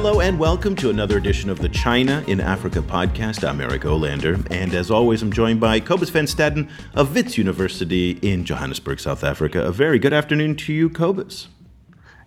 Hello and welcome to another edition of the China in Africa podcast. I'm Eric Olander, and as always, I'm joined by Kobus Van Staden of Wits University in Johannesburg, South Africa. A very good afternoon to you, Kobus.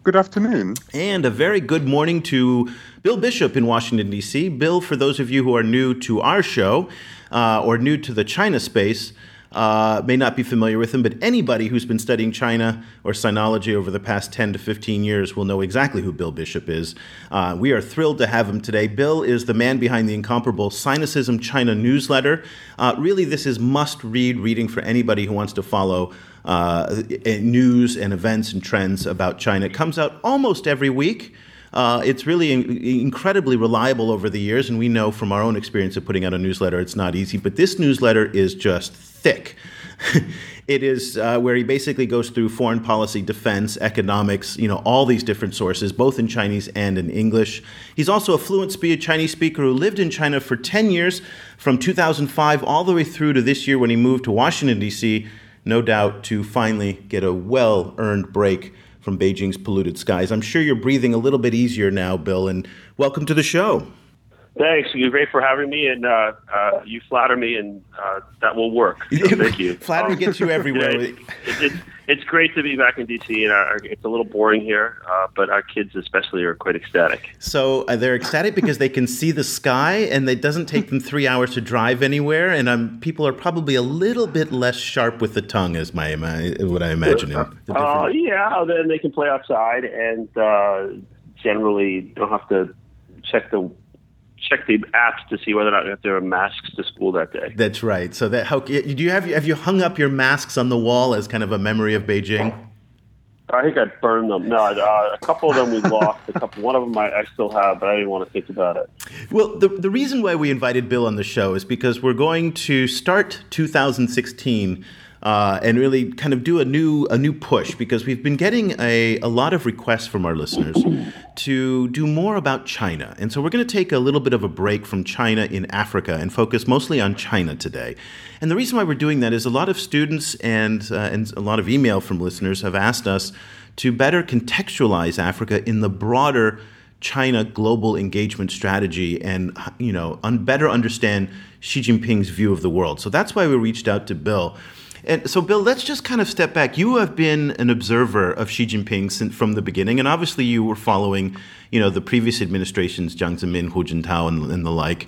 Good afternoon. And a very good morning to Bill Bishop in Washington, D.C. Bill, for those of you who are new to our show uh, or new to the China space, uh, may not be familiar with him, but anybody who's been studying China or Sinology over the past 10 to 15 years will know exactly who Bill Bishop is. Uh, we are thrilled to have him today. Bill is the man behind the incomparable Sinocism China newsletter. Uh, really, this is must read reading for anybody who wants to follow. Uh, news and events and trends about China. It comes out almost every week. Uh, it's really in- incredibly reliable over the years, and we know from our own experience of putting out a newsletter, it's not easy. But this newsletter is just thick. it is uh, where he basically goes through foreign policy, defense, economics, you know, all these different sources, both in Chinese and in English. He's also a fluent Chinese speaker who lived in China for 10 years, from 2005 all the way through to this year when he moved to Washington, D.C., no doubt to finally get a well earned break from Beijing's polluted skies. I'm sure you're breathing a little bit easier now, Bill, and welcome to the show. Thanks. You're great for having me, and uh, uh, you flatter me, and uh, that will work. So thank you. Flattery gets you everywhere. it, it, it's great to be back in DC, and our, it's a little boring here, uh, but our kids especially are quite ecstatic. So uh, they're ecstatic because they can see the sky, and it doesn't take them three hours to drive anywhere. And um, people are probably a little bit less sharp with the tongue, as my, my what I imagine. Uh, yeah, then they can play outside, and generally don't have to check the check the apps to see whether or not there are masks to school that day. That's right. So that how do you have have you hung up your masks on the wall as kind of a memory of Beijing? I think I burned them. No, uh, a couple of them we lost. A couple, one of them I, I, still have, but I didn't want to think about it. Well, the the reason why we invited Bill on the show is because we're going to start 2016 uh, and really kind of do a new a new push because we've been getting a, a lot of requests from our listeners to do more about China. And so we're going to take a little bit of a break from China in Africa and focus mostly on China today. And the reason why we're doing that is a lot of students and uh, and a lot of email from listeners have asked us to better contextualize Africa in the broader China global engagement strategy and you know un- better understand Xi Jinping's view of the world. So that's why we reached out to Bill. And so, Bill, let's just kind of step back. You have been an observer of Xi Jinping since, from the beginning, and obviously you were following, you know, the previous administrations, Jiang Zemin, Hu Jintao, and, and the like.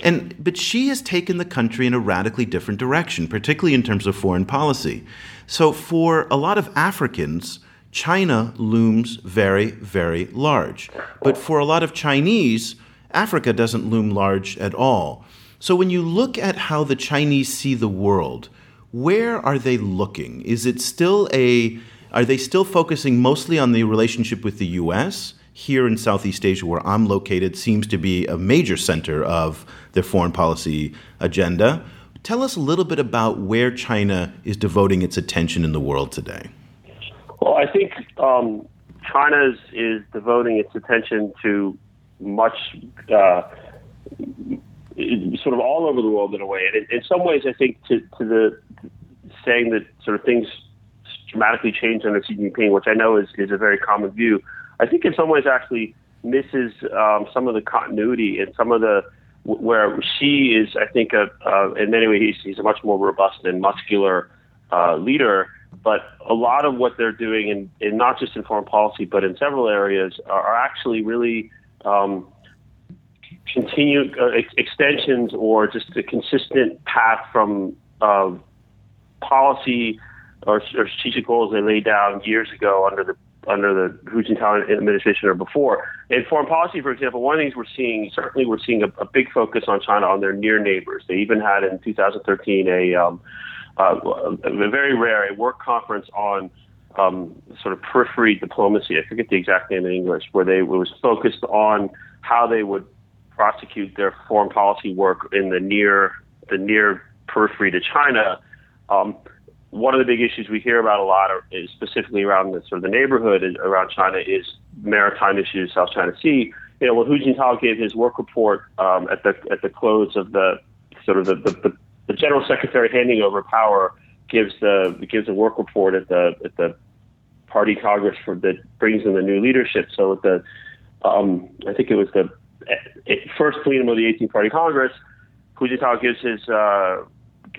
And but Xi has taken the country in a radically different direction, particularly in terms of foreign policy. So, for a lot of Africans, China looms very, very large. But for a lot of Chinese, Africa doesn't loom large at all. So, when you look at how the Chinese see the world, where are they looking? Is it still a are they still focusing mostly on the relationship with the US? Here in Southeast Asia, where I'm located, seems to be a major center of their foreign policy agenda. Tell us a little bit about where China is devoting its attention in the world today. Well, I think um, China is, devoting its attention to much uh, sort of all over the world in a way. And in, some ways, I think to, to the saying that sort of things dramatically changed under Xi Jinping, which I know is, is a very common view, I think in some ways actually misses um, some of the continuity and some of the where Xi is, I think, a, in many ways he's, he's a much more robust and muscular uh, leader. But a lot of what they're doing, in, in not just in foreign policy, but in several areas, are, are actually really um, continued uh, ex- extensions or just a consistent path from uh, policy or, or, strategic goals they laid down years ago under the under the Hu Jintao administration or before. In foreign policy, for example, one of the things we're seeing certainly we're seeing a, a big focus on China on their near neighbors. They even had in 2013 a um, uh, a very rare a work conference on um, sort of periphery diplomacy. I forget the exact name in English, where they was focused on how they would prosecute their foreign policy work in the near the near periphery to China. Um, one of the big issues we hear about a lot, is specifically around the sort of the neighborhood around China, is maritime issues, South China Sea. You know, when Hu Jintao gave his work report um, at the at the close of the sort of the, the, the, the general secretary handing over power gives the gives a work report at the at the party congress for that brings in the new leadership. So at the um, I think it was the first plenum of the 18th Party Congress, Hu Jintao gives his, uh,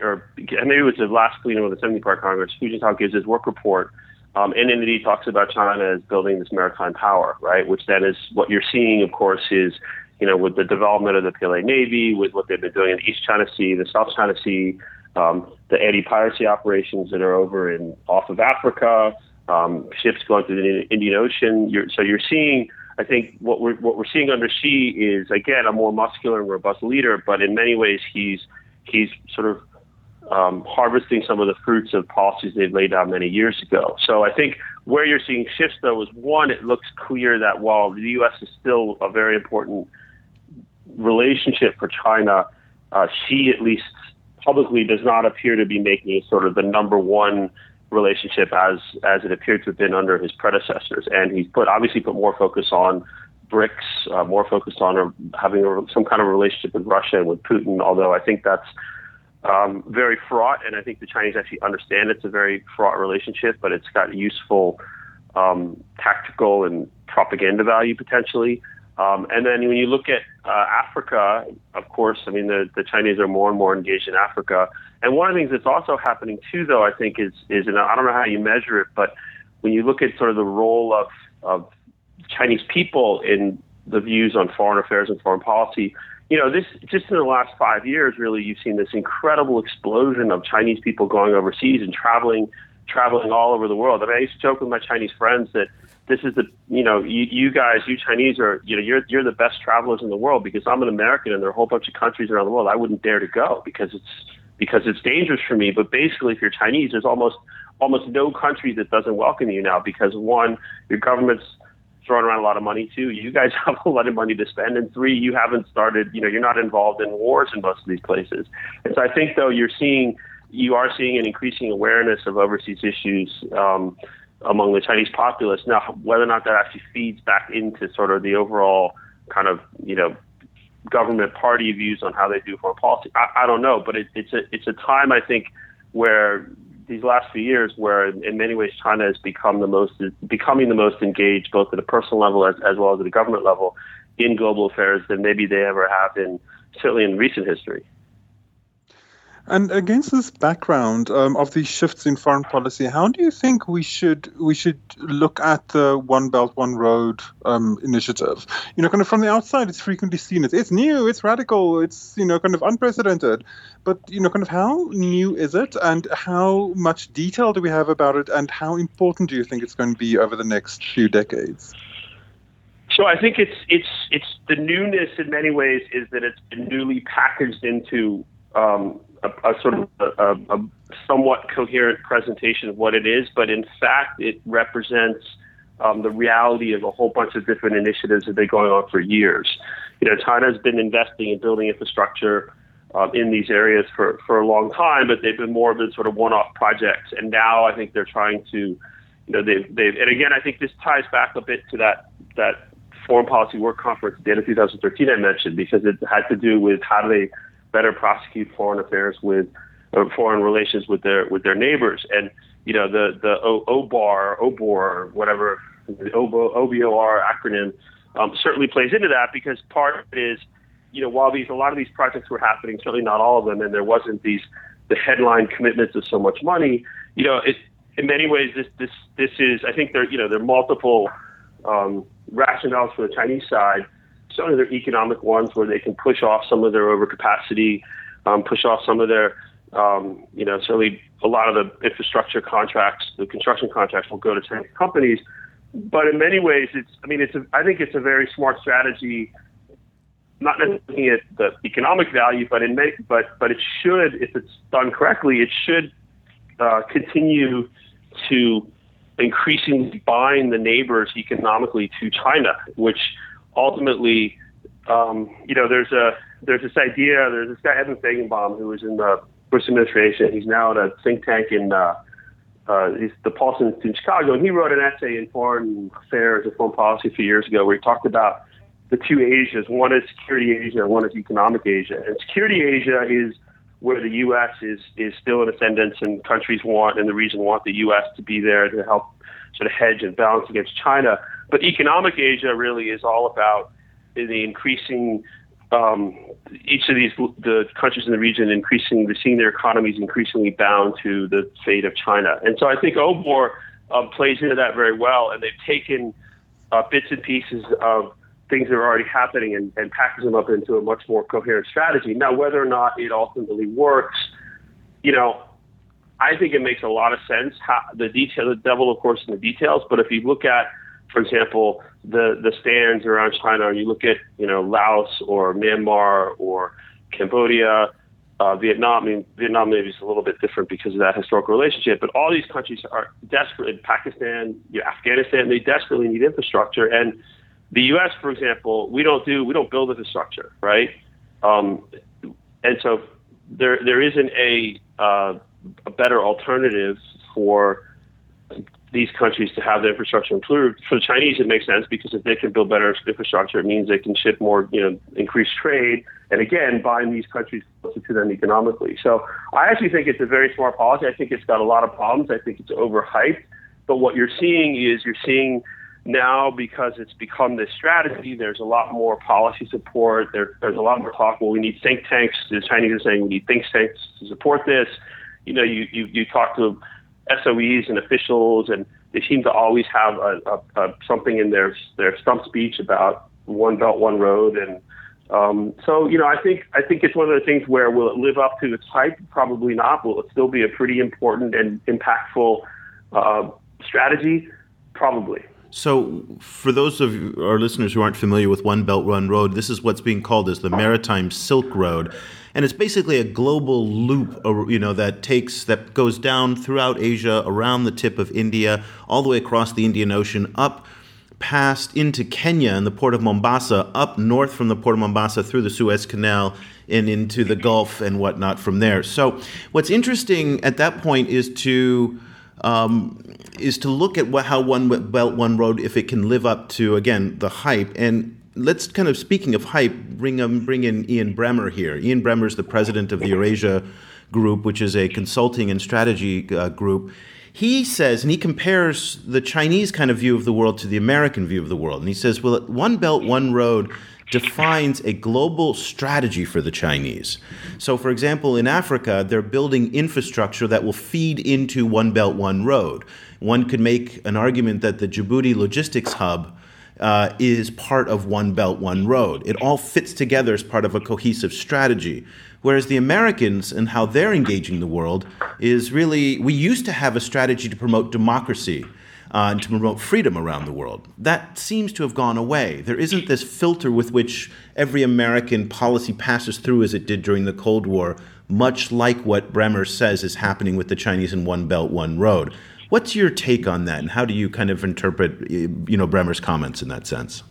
or maybe it was the last plenum of the 70th Party Congress, Hu Jintao gives his work report. Um, and he talks about China as building this maritime power, right? Which then is what you're seeing, of course, is you know, with the development of the PLA Navy, with what they've been doing in the East China Sea, the South China Sea, um, the anti-piracy operations that are over in off of Africa, um, ships going through the Indian Ocean. You're, so you're seeing, I think, what we're what we're seeing under Xi is again a more muscular and robust leader, but in many ways he's he's sort of um, harvesting some of the fruits of policies they've laid down many years ago. So I think where you're seeing shifts, though, is one, it looks clear that while the U.S. is still a very important relationship for China, uh, Xi at least publicly does not appear to be making sort of the number one relationship as as it appeared to have been under his predecessors. And he's put obviously put more focus on BRICS, uh, more focused on uh, having a, some kind of relationship with Russia and with Putin. Although I think that's um, very fraught, and I think the Chinese actually understand it's a very fraught relationship, but it's got useful um, tactical and propaganda value potentially. Um, and then when you look at uh, Africa, of course, I mean the, the Chinese are more and more engaged in Africa. And one of the things that's also happening too, though, I think is is and I don't know how you measure it, but when you look at sort of the role of of Chinese people in the views on foreign affairs and foreign policy, you know, this just in the last five years, really, you've seen this incredible explosion of Chinese people going overseas and traveling, traveling all over the world. I mean, I used to joke with my Chinese friends that this is the you know you, you guys you Chinese are you know you're you're the best travelers in the world because I'm an American and there are a whole bunch of countries around the world I wouldn't dare to go because it's because it's dangerous for me. But basically, if you're Chinese, there's almost almost no country that doesn't welcome you now because one, your government's throwing around a lot of money. Two, you guys have a lot of money to spend, and three, you haven't started. You know, you're not involved in wars in most of these places. And so I think though you're seeing you are seeing an increasing awareness of overseas issues. Um, among the Chinese populace. Now, whether or not that actually feeds back into sort of the overall kind of you know government party views on how they do foreign policy, I, I don't know. But it, it's a it's a time I think where these last few years, where in many ways China has become the most becoming the most engaged, both at a personal level as, as well as at a government level, in global affairs than maybe they ever have in certainly in recent history. And against this background um, of these shifts in foreign policy, how do you think we should we should look at the One Belt One Road um, initiative? You know, kind of from the outside, it's frequently seen as it's new, it's radical, it's you know kind of unprecedented. But you know, kind of how new is it, and how much detail do we have about it, and how important do you think it's going to be over the next few decades? So I think it's it's it's the newness in many ways is that it's been newly packaged into um, a, a sort of a, a, somewhat coherent presentation of what it is, but in fact, it represents um, the reality of a whole bunch of different initiatives that have been going on for years. You know, China has been investing in building infrastructure um, in these areas for, for a long time, but they've been more of a sort of one-off projects. And now I think they're trying to, you know, they've, they've and again, I think this ties back a bit to that that foreign policy work conference at the end of 2013 I mentioned because it had to do with how do they better prosecute foreign affairs with or foreign relations with their with their neighbors. And you know the the o, OBAR, OBOR, or whatever the OBO, OBOR acronym um, certainly plays into that because part of it is you know while these a lot of these projects were happening, certainly not all of them, and there wasn't these the headline commitments of so much money. You know, it, in many ways this this this is I think there you know there are multiple um, rationales for the Chinese side some of their economic ones where they can push off some of their overcapacity, um, push off some of their, um, you know, certainly a lot of the infrastructure contracts, the construction contracts will go to Chinese companies. But in many ways, it's, I mean, it's, a, I think it's a very smart strategy, not looking at the economic value, but in, many, but, but it should, if it's done correctly, it should uh, continue to increasingly bind the neighbors economically to China, which ultimately, um, you know, there's a there's this idea. There's this guy Evan Feigenbaum who was in the Bush administration. He's now at a think tank in uh, uh, he's the Paulson in Chicago, and he wrote an essay in Foreign Affairs and Foreign Policy a few years ago where he talked about the two Asias. One is Security Asia, and one is Economic Asia. And Security Asia is where the U.S. is is still in ascendance, and countries want and the region want the U.S. to be there to help sort of hedge and balance against China. But economic Asia really is all about the increasing um, each of these the countries in the region increasing seeing their economies increasingly bound to the fate of China. And so I think OBOR um, plays into that very well, and they've taken uh, bits and pieces of things that are already happening and, and package them up into a much more coherent strategy. Now, whether or not it ultimately works, you know, I think it makes a lot of sense. How, the detail, the devil, of course, in the details. But if you look at, for example, the the stands around China, you look at you know Laos or Myanmar or Cambodia, uh, Vietnam. I mean, Vietnam maybe is a little bit different because of that historical relationship, but all these countries are desperate. Pakistan, you know, Afghanistan, they desperately need infrastructure. And the U.S., for example, we don't do we don't build infrastructure, right? Um, and so there there isn't a uh, a better alternative for these countries to have their infrastructure improved. For the Chinese, it makes sense because if they can build better infrastructure, it means they can ship more, you know, increase trade, and again, bind these countries closer to them economically. So I actually think it's a very smart policy. I think it's got a lot of problems. I think it's overhyped. But what you're seeing is you're seeing now because it's become this strategy, there's a lot more policy support. There, there's a lot more talk. Well, we need think tanks. The Chinese are saying we need think tanks to support this. You know, you, you, you talk to SOEs and officials, and they seem to always have a, a, a something in their their stump speech about one belt, one road, and um, so you know, I think I think it's one of the things where will it live up to its hype? Probably not. Will it still be a pretty important and impactful uh, strategy? Probably. So, for those of our listeners who aren't familiar with One Belt One Road, this is what's being called as the Maritime Silk Road, and it's basically a global loop, you know, that takes that goes down throughout Asia, around the tip of India, all the way across the Indian Ocean, up past into Kenya and the port of Mombasa, up north from the port of Mombasa through the Suez Canal and into the Gulf and whatnot from there. So, what's interesting at that point is to um, is to look at what, how one belt, one road, if it can live up to again the hype. And let's kind of speaking of hype, bring um, bring in Ian Bremmer here. Ian Bremmer is the president of the Eurasia Group, which is a consulting and strategy uh, group. He says, and he compares the Chinese kind of view of the world to the American view of the world. And he says, well, one belt, one road defines a global strategy for the Chinese. So, for example, in Africa, they're building infrastructure that will feed into One Belt, One Road. One could make an argument that the Djibouti logistics hub. Uh, is part of One Belt, One Road. It all fits together as part of a cohesive strategy. Whereas the Americans and how they're engaging the world is really, we used to have a strategy to promote democracy uh, and to promote freedom around the world. That seems to have gone away. There isn't this filter with which every American policy passes through as it did during the Cold War, much like what Bremmer says is happening with the Chinese in One Belt, One Road. What's your take on that, and how do you kind of interpret, you know, Bremmer's comments in that sense?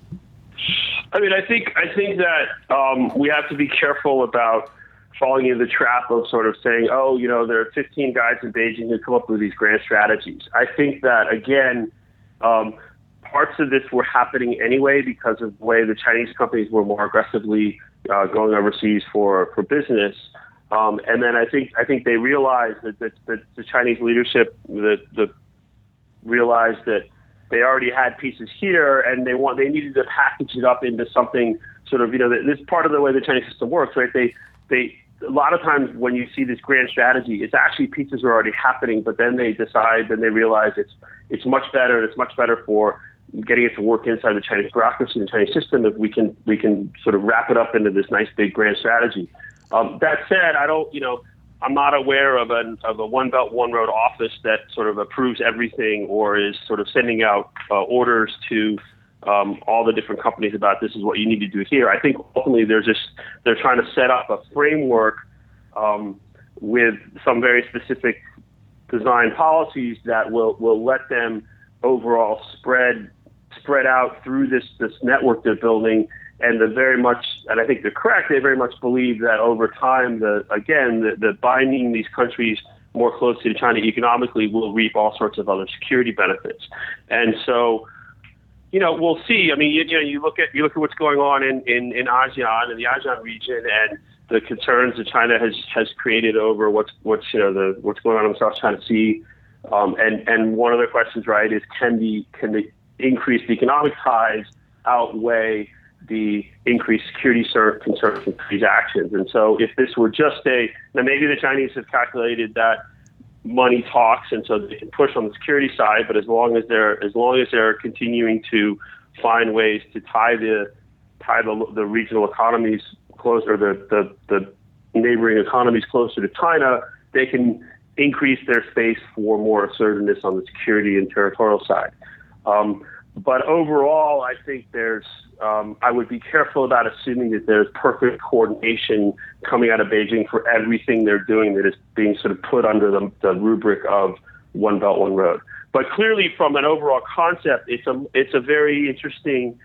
I mean, I think I think that um, we have to be careful about falling into the trap of sort of saying, oh, you know, there are 15 guys in Beijing who come up with these grand strategies. I think that, again, um, parts of this were happening anyway because of the way the Chinese companies were more aggressively uh, going overseas for, for business. Um, and then I think I think they realized that, that, that the Chinese leadership the, the realized that they already had pieces here, and they want they needed to package it up into something sort of you know this part of the way the Chinese system works, right? They they a lot of times when you see this grand strategy, it's actually pieces are already happening, but then they decide, then they realize it's it's much better. It's much better for getting it to work inside the Chinese bureaucracy the Chinese system if we can we can sort of wrap it up into this nice big grand strategy. Um, that said, I don't, you know, I'm not aware of an of a one belt one road office that sort of approves everything or is sort of sending out uh, orders to um, all the different companies about this is what you need to do here. I think ultimately there's just they're trying to set up a framework um, with some very specific design policies that will will let them overall spread spread out through this this network they're building. And the very much, and I think they're correct. They very much believe that over time, the again, the, the binding these countries more closely to China economically will reap all sorts of other security benefits. And so, you know, we'll see. I mean, you, you, know, you look at you look at what's going on in, in, in ASEAN in the ASEAN region, and the concerns that China has has created over what's what's you know the what's going on in the South China Sea, um, and and one of the questions, right, is can the can the increased economic ties outweigh the increased security concerns from these actions? And so, if this were just a now maybe the Chinese have calculated that money talks, and so they can push on the security side, but as long as they're as long as they're continuing to find ways to tie the tie the, the regional economies closer, the, the, the neighboring economies closer to China, they can increase their space for more assertiveness on the security and territorial side. Um, but overall, I think there's, um, I would be careful about assuming that there's perfect coordination coming out of Beijing for everything they're doing that is being sort of put under the, the rubric of One Belt, One Road. But clearly, from an overall concept, it's a, it's a very interesting,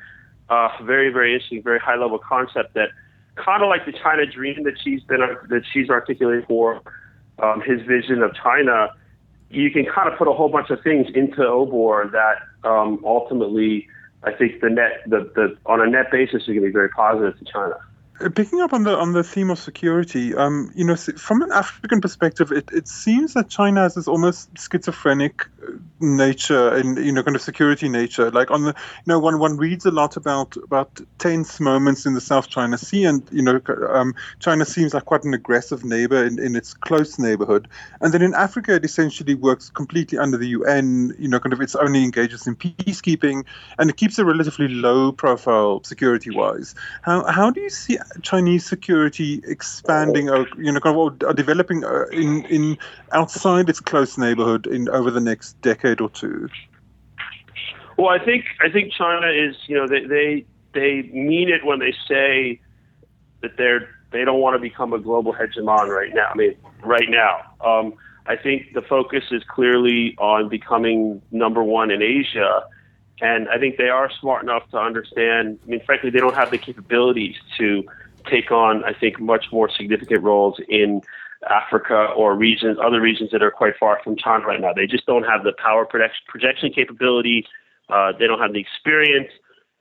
uh, very, very interesting, very high level concept that kind of like the China dream that Xi's been that Xi's articulated for um, his vision of China. You can kind of put a whole bunch of things into OBOR that um, ultimately, I think the net the, the on a net basis is going to be very positive to China. Uh, picking up on the on the theme of security, um, you know, from an African perspective, it, it seems that China has this almost schizophrenic uh, nature and you know kind of security nature. Like on the you know one one reads a lot about about tense moments in the South China Sea, and you know um, China seems like quite an aggressive neighbor in, in its close neighborhood. And then in Africa, it essentially works completely under the UN. You know, kind of it's only engages in peacekeeping, and it keeps a relatively low profile security wise. How how do you see Chinese security expanding, or, you know, kind of or developing uh, in in outside its close neighborhood in over the next decade or two? Well, I think I think China is, you know, they they they mean it when they say that they're they don't want to become a global hegemon right now. I mean, right now. Um, I think the focus is clearly on becoming number one in Asia. And I think they are smart enough to understand. I mean, frankly, they don't have the capabilities to take on, I think, much more significant roles in Africa or regions, other regions that are quite far from China right now. They just don't have the power projection capability. Uh, they don't have the experience.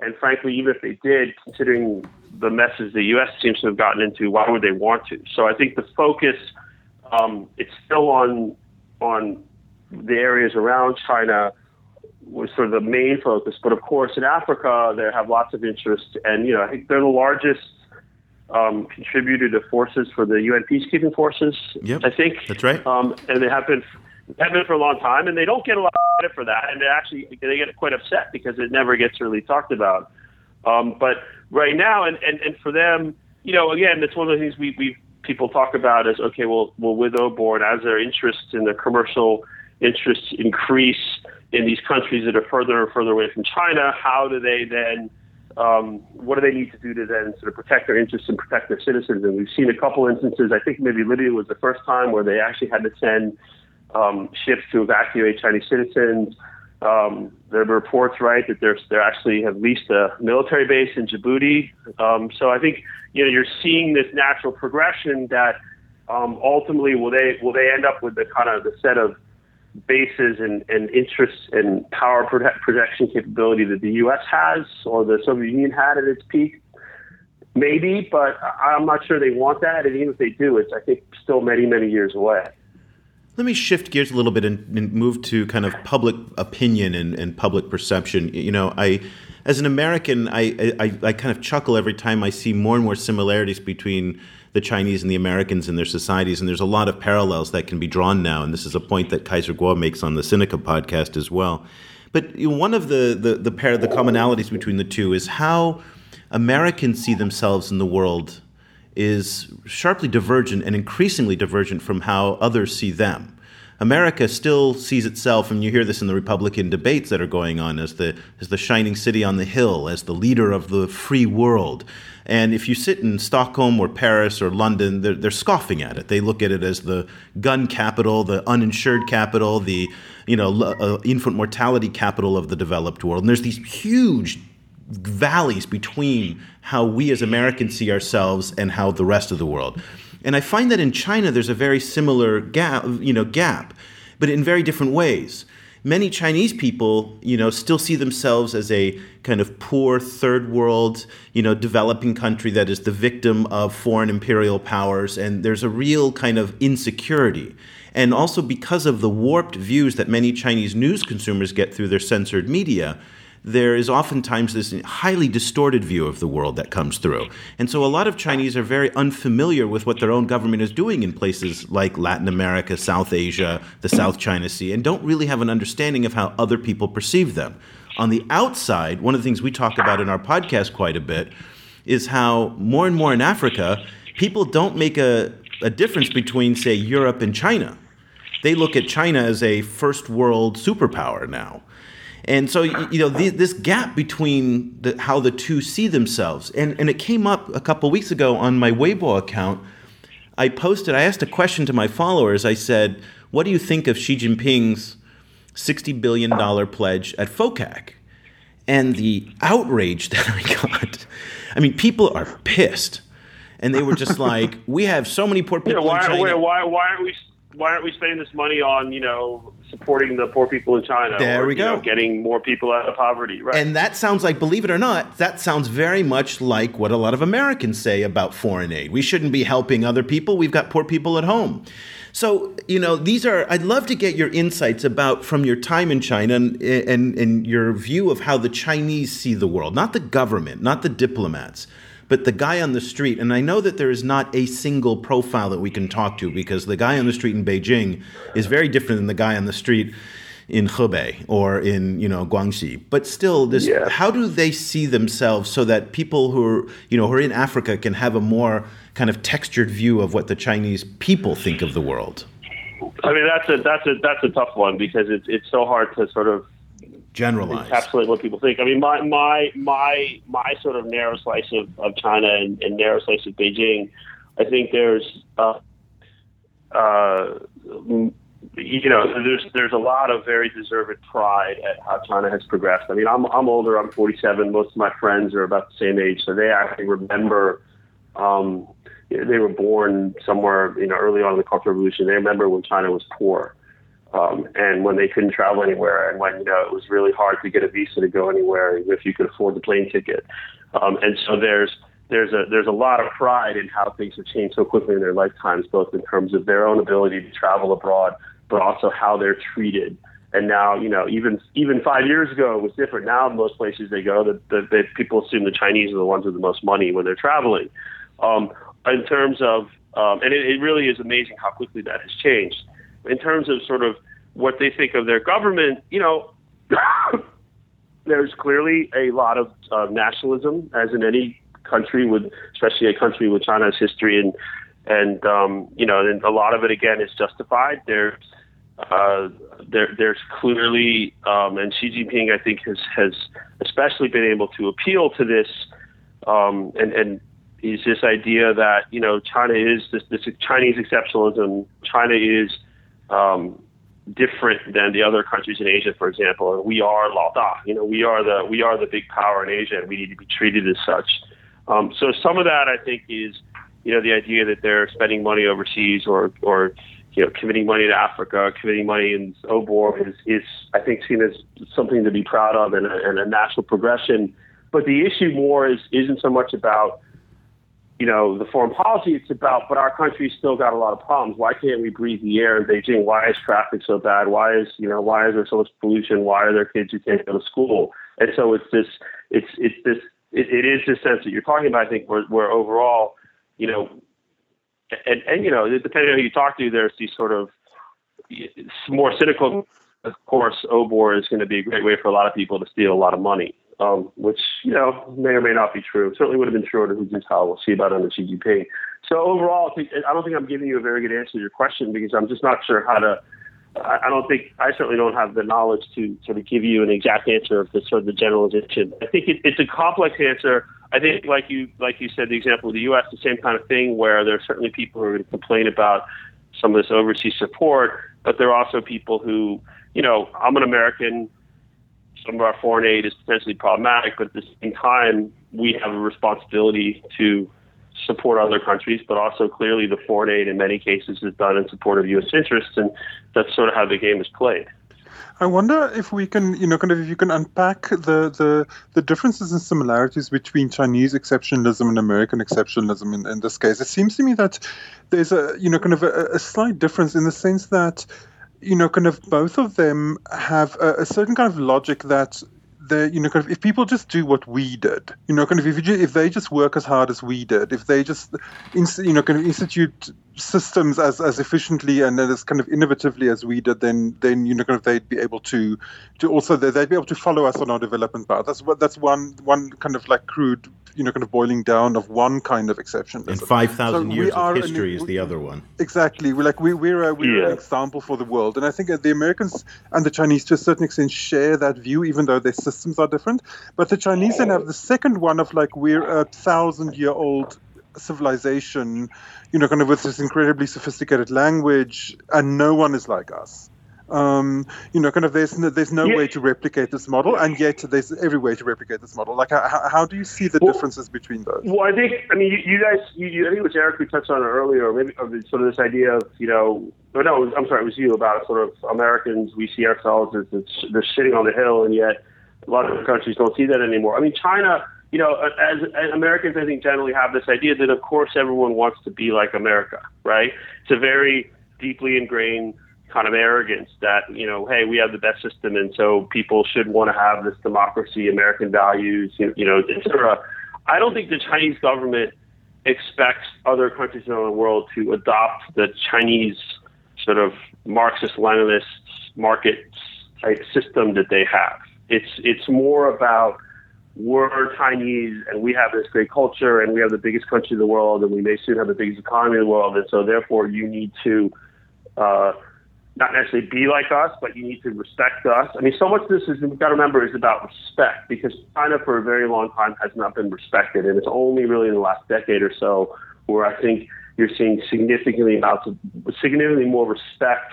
And frankly, even if they did, considering the messes the U.S. seems to have gotten into, why would they want to? So I think the focus, um, it's still on on the areas around China was sort of the main focus. But of course, in Africa, they have lots of interest, and you know, I think they're the largest um, contributed to forces for the UN peacekeeping forces. Yep, I think that's right. Um, and they have been have been for a long time, and they don't get a lot of credit for that. And they actually they get quite upset because it never gets really talked about. Um, but right now, and, and and for them, you know, again, that's one of the things we we people talk about is okay, well, well, with OBOR, as their interests in the commercial interests increase in these countries that are further and further away from China, how do they then um, what do they need to do to then sort of protect their interests and protect their citizens? And we've seen a couple instances. I think maybe Libya was the first time where they actually had to send um, ships to evacuate Chinese citizens. Um, there are reports, right, that there's they actually have leased a military base in Djibouti. Um, so I think you know you're seeing this natural progression that um, ultimately will they will they end up with the kind of the set of bases and, and interests and power projection capability that the U.S. has or the Soviet Union had at its peak. Maybe, but I'm not sure they want that. And even if they do, it's, I think, still many, many years away. Let me shift gears a little bit and, and move to kind of public opinion and, and, public perception. You know, I, as an American, I, I, I kind of chuckle every time I see more and more similarities between the Chinese and the Americans and their societies. And there's a lot of parallels that can be drawn now. And this is a point that Kaiser Kuo makes on the Sinica podcast as well. But one of the, the, the, pair, the commonalities between the two is how Americans see themselves in the world is sharply divergent and increasingly divergent from how others see them. America still sees itself, and you hear this in the Republican debates that are going on, as the as the shining city on the hill, as the leader of the free world. And if you sit in Stockholm or Paris or London, they're, they're scoffing at it. They look at it as the gun capital, the uninsured capital, the you know uh, infant mortality capital of the developed world. And there's these huge valleys between how we as Americans see ourselves and how the rest of the world. And I find that in China there's a very similar gap, you know, gap, but in very different ways. many Chinese people, you know, still see themselves as a kind of poor third world, you know, developing country that is the victim of foreign imperial powers, and there's a real kind of insecurity. And also because of the warped views that many Chinese news consumers get through their censored media, there is oftentimes this highly distorted view of the world that comes through. And so a lot of Chinese are very unfamiliar with what their own government is doing in places like Latin America, South Asia, the South China Sea, and don't really have an understanding of how other people perceive them. On the outside, one of the things we talk about in our podcast quite a bit is how more and more in Africa, people don't make a, a difference between, say, Europe and China. They look at China as a first world superpower now. And so, you know, this gap between the, how the two see themselves, and, and it came up a couple weeks ago on my Weibo account. I posted, I asked a question to my followers. I said, What do you think of Xi Jinping's $60 billion pledge at FOCAC? And the outrage that I got, I mean, people are pissed. And they were just like, We have so many poor people. Yeah, why, in China. why, why aren't we why aren't we spending this money on you know supporting the poor people in China? There or, we go. Know, getting more people out of poverty, right? And that sounds like, believe it or not, that sounds very much like what a lot of Americans say about foreign aid. We shouldn't be helping other people. We've got poor people at home. So, you know, these are, I'd love to get your insights about from your time in China and, and, and your view of how the Chinese see the world, not the government, not the diplomats but the guy on the street, and I know that there is not a single profile that we can talk to because the guy on the street in Beijing is very different than the guy on the street in Hebei or in you know Guangxi. But still, this Yeah. how do they see themselves so that people who are you know who are in Africa can have a more kind of textured view of what the Chinese people think of the world? I mean, that's a that's a that's a tough one because it's it's so hard to sort of Generalize. encapsulate what people think. I mean, my my my my sort of narrow slice of, of China and, and narrow slice of Beijing, I think there's uh, uh, you know there's there's a lot of very deserved pride at how China has progressed. I mean, I'm I'm older. I'm 47. Most of my friends are about the same age, so they actually remember. Um, they were born somewhere, you know, early on in the Cultural Revolution. They remember when China was poor um, and when they couldn't travel anywhere, and when you know it was really hard to get a visa to go anywhere, even if you could afford the plane ticket. Um, and so there's there's a there's a lot of pride in how things have changed so quickly in their lifetimes, both in terms of their own ability to travel abroad, but also how they're treated. And now, you know, even even five years ago, it was different. Now, most places they go, that the, the people assume the Chinese are the ones with the most money when they're traveling. Um, in terms of, um, and it, it really is amazing how quickly that has changed in terms of sort of what they think of their government, you know, there's clearly a lot of uh, nationalism, as in any country with, especially a country with China's history, and and um, you know, and a lot of it again is justified. There's uh, there, there's clearly, um, and Xi Jinping, I think, has has especially been able to appeal to this, um, and and is this idea that you know China is this, this Chinese exceptionalism. China is um, different than the other countries in Asia, for example. And we are Lao Da. You know, we are the we are the big power in Asia, and we need to be treated as such. Um, so some of that, I think, is you know the idea that they're spending money overseas or or you know committing money to Africa, committing money in OBOR is is I think seen as something to be proud of and a, and a national progression. But the issue more is isn't so much about you know, the foreign policy it's about, but our country's still got a lot of problems. Why can't we breathe the air in Beijing? Why is traffic so bad? Why is, you know, why is there so much pollution? Why are there kids who can't go to school? And so it's this, it's, it's this, it, it is this sense that you're talking about, I think, where, where overall, you know, and, and, you know, depending on who you talk to, there's these sort of more cynical, of course, oh OBOR is going to be a great way for a lot of people to steal a lot of money um, which you know may or may not be true. Certainly would have been true under Hu Jintao. We'll see about under Xi Jinping. So overall, I don't think I'm giving you a very good answer to your question because I'm just not sure how to. I don't think I certainly don't have the knowledge to sort of give you an exact answer of the sort of the generalization. I think it, it's a complex answer. I think, like you like you said, the example of the U.S., the same kind of thing where there are certainly people who are going to complain about some of this overseas support, but there are also people who, you know, I'm an American some of our foreign aid is potentially problematic, but at the same time, we have a responsibility to support other countries, but also clearly the foreign aid in many cases is done in support of U.S. interests, and that's sort of how the game is played. I wonder if we can, you know, kind of if you can unpack the the, the differences and similarities between Chinese exceptionalism and American exceptionalism in, in this case. It seems to me that there's a, you know, kind of a, a slight difference in the sense that, you know, kind of both of them have a, a certain kind of logic that the you know kind of if people just do what we did, you know, kind of if you, if they just work as hard as we did, if they just you know kind of institute systems as, as efficiently and as kind of innovatively as we did, then then you know kind of they'd be able to to also they'd be able to follow us on our development path. That's what that's one one kind of like crude you know kind of boiling down of one kind of exception. And five thousand so years of history an, is the other one. Exactly. We're like we we're a, we're yeah. an example for the world, and I think the Americans and the Chinese to a certain extent share that view, even though their systems are different. But the Chinese then oh. have the second one of like we're a thousand year old civilization, you know, kind of with this incredibly sophisticated language, and no one is like us. Um, you know, kind of there's no, there's no yeah. way to replicate this model, and yet there's every way to replicate this model. Like, how, how do you see the well, differences between those? Well, I think, I mean, you, you guys, you, you, I think it was Eric who touched on it earlier, maybe of sort of this idea of, you know, or no, I'm sorry, it was you about sort of Americans, we see ourselves as they're sitting on the hill, and yet a lot of countries don't see that anymore. I mean, China you know, as, as, Americans, I think generally have this idea that, of course, everyone wants to be like America, right? It's a very deeply ingrained kind of arrogance that, you know, hey, we have the best system, and so people should want to have this democracy, American values, you, you know, et cetera. I don't think the Chinese government expects other countries around the world to adopt the Chinese sort of Marxist Leninist market type system that they have. It's it's more about we're Chinese and we have this great culture and we have the biggest country in the world and we may soon have the biggest economy in the world. And so therefore you need to, uh, not necessarily be like us, but you need to respect us. I mean, so much of this is, we've got to remember, is about respect because China for a very long time has not been respected. And it's only really in the last decade or so where I think you're seeing significantly amounts of, significantly more respect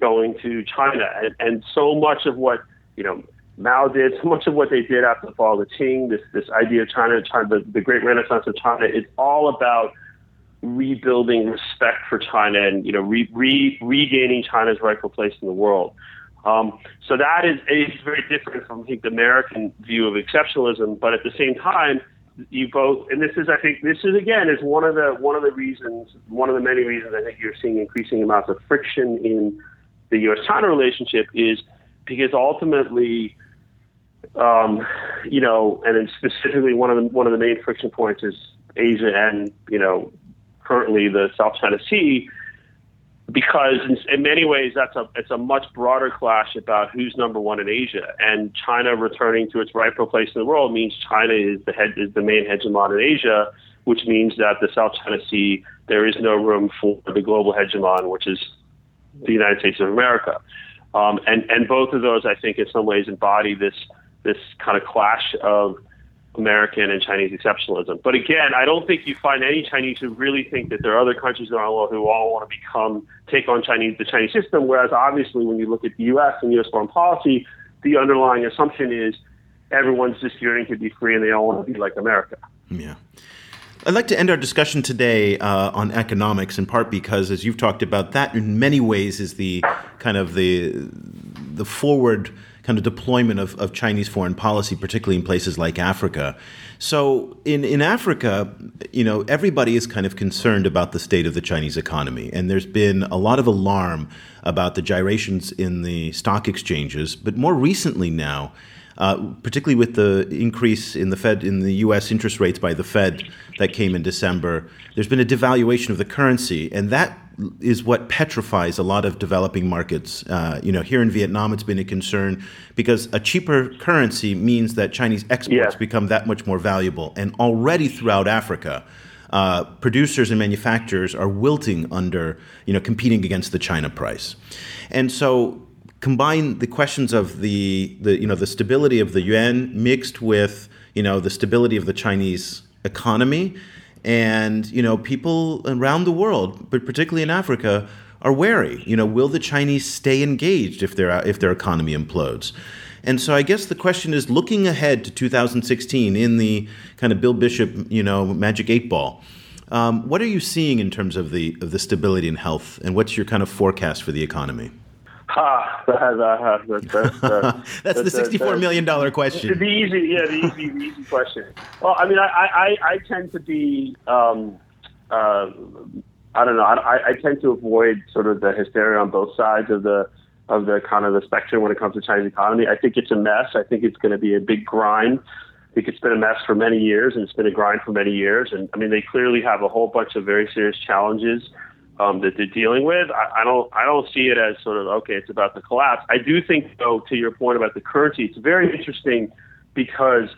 going to China. And, and so much of what, you know, Mao did, so much of what they did after the fall of the Qing, this this idea of China, China the, the great renaissance of China, it's all about rebuilding respect for China and you know re, re, regaining China's rightful place in the world. Um, so that is, is very different from I think the American view of exceptionalism, but at the same time, you both and this is I think this is again is one of the one of the reasons one of the many reasons I think you're seeing increasing amounts of friction in the U.S. China relationship is because ultimately um, you know, and then specifically one of the one of the main friction points is Asia and you know currently the South China Sea, because in, in many ways that's a it's a much broader clash about who's number one in Asia, and China returning to its rightful place in the world means China is the head is the main hegemon in Asia, which means that the South China Sea there is no room for the global hegemon, which is the United States of America. Um, and and both of those, I think, in some ways embody this this kind of clash of American and Chinese exceptionalism. But again, I don't think you find any Chinese who really think that there are other countries around the world who all want to become take on Chinese the Chinese system. Whereas obviously, when you look at the U.S. and U.S. foreign policy, the underlying assumption is everyone's just yearning to be free and they all want to be like America. Yeah. I'd like to end our discussion today uh, on economics, in part because, as you've talked about, that in many ways is the kind of the the forward kind of deployment of, of Chinese foreign policy, particularly in places like Africa. So in, in Africa, you know, everybody is kind of concerned about the state of the Chinese economy. And there's been a lot of alarm about the gyrations in the stock exchanges. But more recently now, uh, particularly with the increase in the Fed in the U.S. interest rates by the Fed that came in December, there's been a devaluation of the currency, and that is what petrifies a lot of developing markets. Uh, you know, here in Vietnam, it's been a concern because a cheaper currency means that Chinese exports yeah. become that much more valuable. And already throughout Africa, uh, producers and manufacturers are wilting under, you know, competing against the China price. And so combine the questions of the, the you know the stability of the yuan mixed with you know the stability of the Chinese economy and, you know, people around the world, but particularly in Africa, are wary. You know, will the Chinese stay engaged if their if their economy implodes? And so I guess the question is looking ahead to 2016 in the kind of Bill Bishop, you know, magic eight ball. Um, what are you seeing in terms of the of the stability and health, and what's your kind of forecast for the economy? That's, that's, uh, that's the sixty-four million dollar question. The easy, yeah, the easy, the easy question. Well, I mean, I, I, I tend to be, um, uh, I don't know, I, I tend to avoid sort of the hysteria on both sides of the of the kind of the spectrum when it comes to Chinese economy. I think it's a mess. I think it's going to be a big grind. I think it's been a mess for many years, and it's been a grind for many years. And I mean, they clearly have a whole bunch of very serious challenges um, that they're dealing with. I, I don't I don't see it as sort of okay, it's about the collapse. I do think though, to your point about the currency, it's very interesting because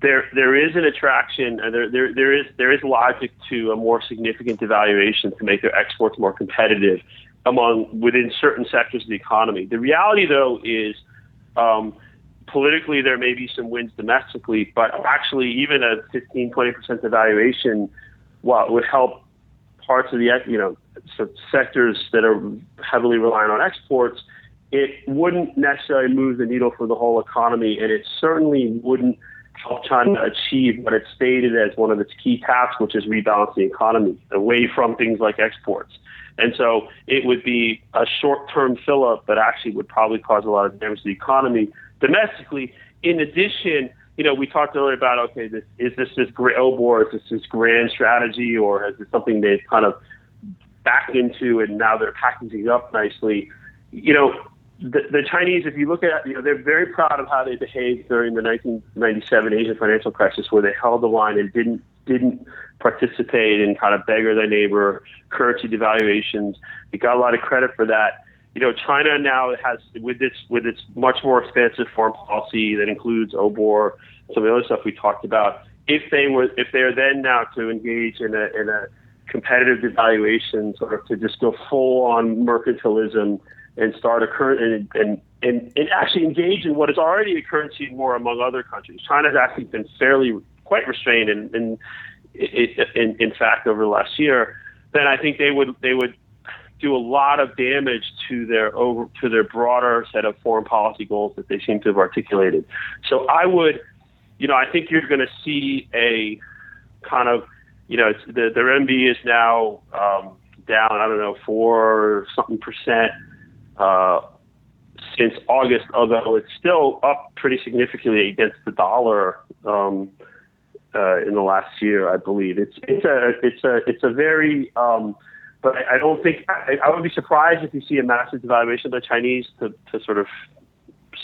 there there is an attraction and there, there there is there is logic to a more significant devaluation to make their exports more competitive among within certain sectors of the economy. The reality though is um, politically there may be some wins domestically, but actually even a 15 20 percent devaluation it would help parts of the you know sectors that are heavily reliant on exports, it wouldn't necessarily move the needle for the whole economy, and it certainly wouldn't help China achieve what it stated as one of its key tasks, which is rebalance the economy away from things like exports. And so it would be a short-term fill-up that actually would probably cause a lot of damage to the economy domestically. In addition, you know, we talked earlier about okay, this is this this great OBOR, oh, is this this grand strategy, or is this something they've kind of backed into and now they're packaging it up nicely? You know, the, the Chinese, if you look at, you know, they're very proud of how they behaved during the 1997 Asian financial crisis, where they held the line and didn't didn't participate in kind of beggar their neighbor currency devaluations. They got a lot of credit for that you know, China now has with its with its much more expansive foreign policy that includes OBOR, some of the other stuff we talked about. If they were, if they are then now to engage in a in a competitive devaluation, sort of to just go full on mercantilism and start a current and, and and and actually engage in what is already a currency war among other countries. China has actually been fairly quite restrained in in in, in fact over the last year. Then I think they would they would do a lot of damage to their over to their broader set of foreign policy goals that they seem to have articulated. So I would, you know, I think you're going to see a kind of, you know, the the RMB is now um, down. I don't know four something percent uh, since August, although it's still up pretty significantly against the dollar. Um, uh, in the last year, I believe it's it's a it's a it's a very um, but I, don't think I, I would be surprised if you see a massive devaluation of the Chinese. To, to sort of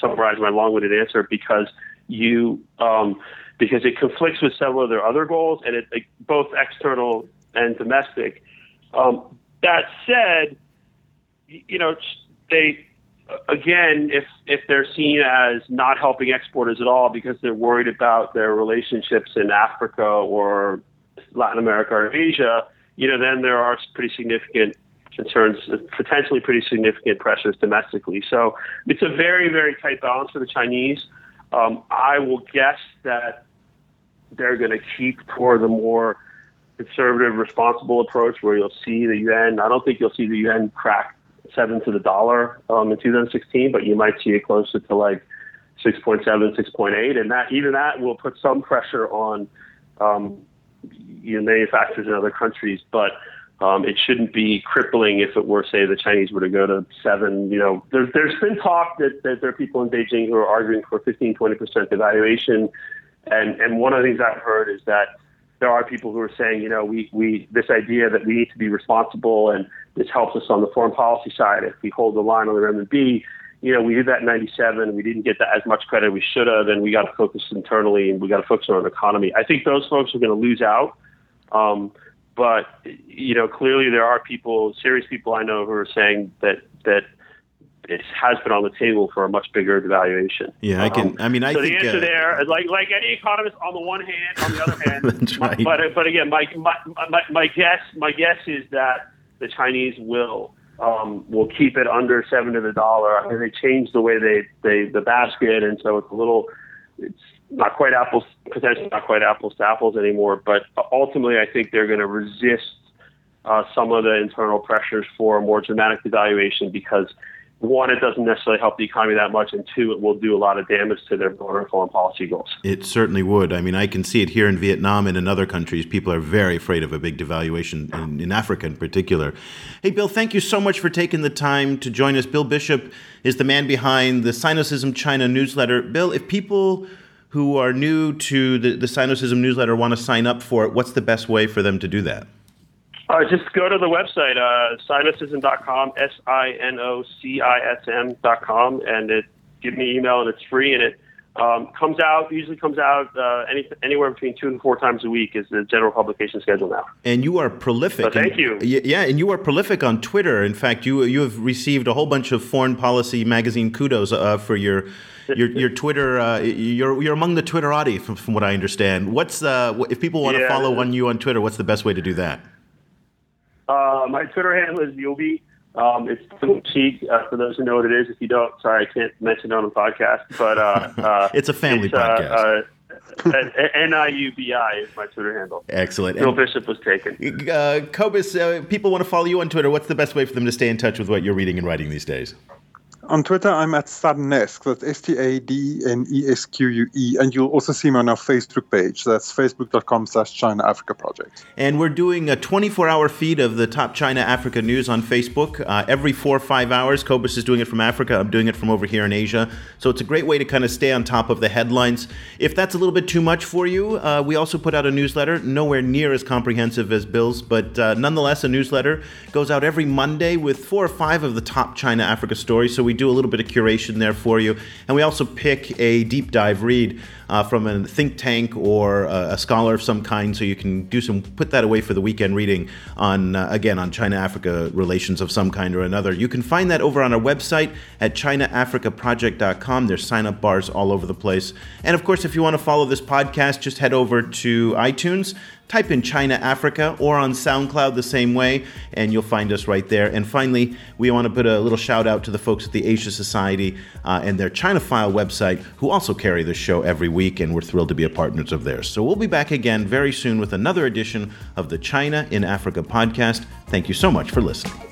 summarize my long-winded answer, because you um, because it conflicts with several of their other goals, and it, it both external and domestic. Um, that said, you know they again, if if they're seen as not helping exporters at all because they're worried about their relationships in Africa or Latin America or Asia, you know, then there are pretty significant concerns, potentially pretty significant pressures domestically. So it's a very, very tight balance for the Chinese. Um, I will guess that they're going to keep toward the more conservative, responsible approach where you'll see the yuan. I don't think you'll see the yuan crack seven to the dollar um, in 2016, but you might see it closer to like 6.7, 6.8, and that even that will put some pressure on um, you know, manufacturers in other countries, but um, it shouldn't be crippling if it were, say, the Chinese were to go to seven. You know, there's there's been talk that, that there are people in Beijing who are arguing for 15, 20 percent devaluation, and and one of the things I've heard is that there are people who are saying, you know, we we this idea that we need to be responsible and this helps us on the foreign policy side if we hold the line on the renminbi you know, we did that in 97. We didn't get that as much credit we should have, and we got to focus internally and we got to focus on our economy. I think those folks are going to lose out. Um, but, you know, clearly there are people, serious people I know who are saying that, that it has been on the table for a much bigger devaluation. Yeah, I can. Um, I mean, I so think, the answer uh, there, like like any economist, on the one hand, on the other hand, That's right. but but again, my, my my my guess my guess is that the Chinese will um, will keep it under seven to the dollar. I mean, they changed the way they, they the basket, and so it's a little, it's not quite apples, potentially not quite apples to apples anymore. But ultimately, I think they're going to resist uh, some of the internal pressures for a more dramatic devaluation because one, it doesn't necessarily help the economy that much, and two, it will do a lot of damage to their broader foreign policy goals. It certainly would. I mean, I can see it here in Vietnam and in other countries. People are very afraid of a big devaluation in, in Africa in particular. Hey, Bill, thank you so much for taking the time to join us. Bill Bishop is the man behind the Sinocism China newsletter. Bill, if people who are new to the, the Sinocism newsletter want to sign up for it, what's the best way for them to do that? Uh, just go to the website, uh, sinocism.com, S I N O C I S M.com, and it give me an email, and it's free, and it um, comes out, usually comes out uh, any, anywhere between two and four times a week is the general publication schedule now. And you are prolific. So thank you. Yeah, and you are prolific on Twitter. In fact, you you have received a whole bunch of foreign policy magazine kudos uh, for your your your Twitter. Uh, you're you're among the Twitterati, from, from what I understand. What's uh, if people want to follow on you on Twitter? What's the best way to do that? Uh, my Twitter handle is niubi. Um, it's a little cheek uh, for those who know what it is. If you don't, sorry, I can't mention it on the podcast. But uh, uh, It's a family it's, uh, podcast. Uh, N I U B I is my Twitter handle. Excellent. Bill Bishop was taken. uh, Cobus, uh, people want to follow you on Twitter. What's the best way for them to stay in touch with what you're reading and writing these days? On Twitter, I'm at Stadnesque. That's S T A D N E S Q U E. And you'll also see me on our Facebook page. That's facebook.com slash China Africa Project. And we're doing a 24 hour feed of the top China Africa news on Facebook. Uh, every four or five hours, Cobus is doing it from Africa. I'm doing it from over here in Asia. So it's a great way to kind of stay on top of the headlines. If that's a little bit too much for you, uh, we also put out a newsletter, nowhere near as comprehensive as Bill's, but uh, nonetheless, a newsletter goes out every Monday with four or five of the top China Africa stories. So we do a little bit of curation there for you. And we also pick a deep dive read uh, from a think tank or a, a scholar of some kind, so you can do some put that away for the weekend reading on uh, again on China Africa relations of some kind or another. You can find that over on our website at ChinaAfricaProject.com. There's sign up bars all over the place, and of course, if you want to follow this podcast, just head over to iTunes. Type in China Africa or on SoundCloud the same way, and you'll find us right there. And finally, we want to put a little shout out to the folks at the Asia Society uh, and their China File website, who also carry this show every week, and we're thrilled to be a partners of theirs. So we'll be back again very soon with another edition of the China in Africa podcast. Thank you so much for listening.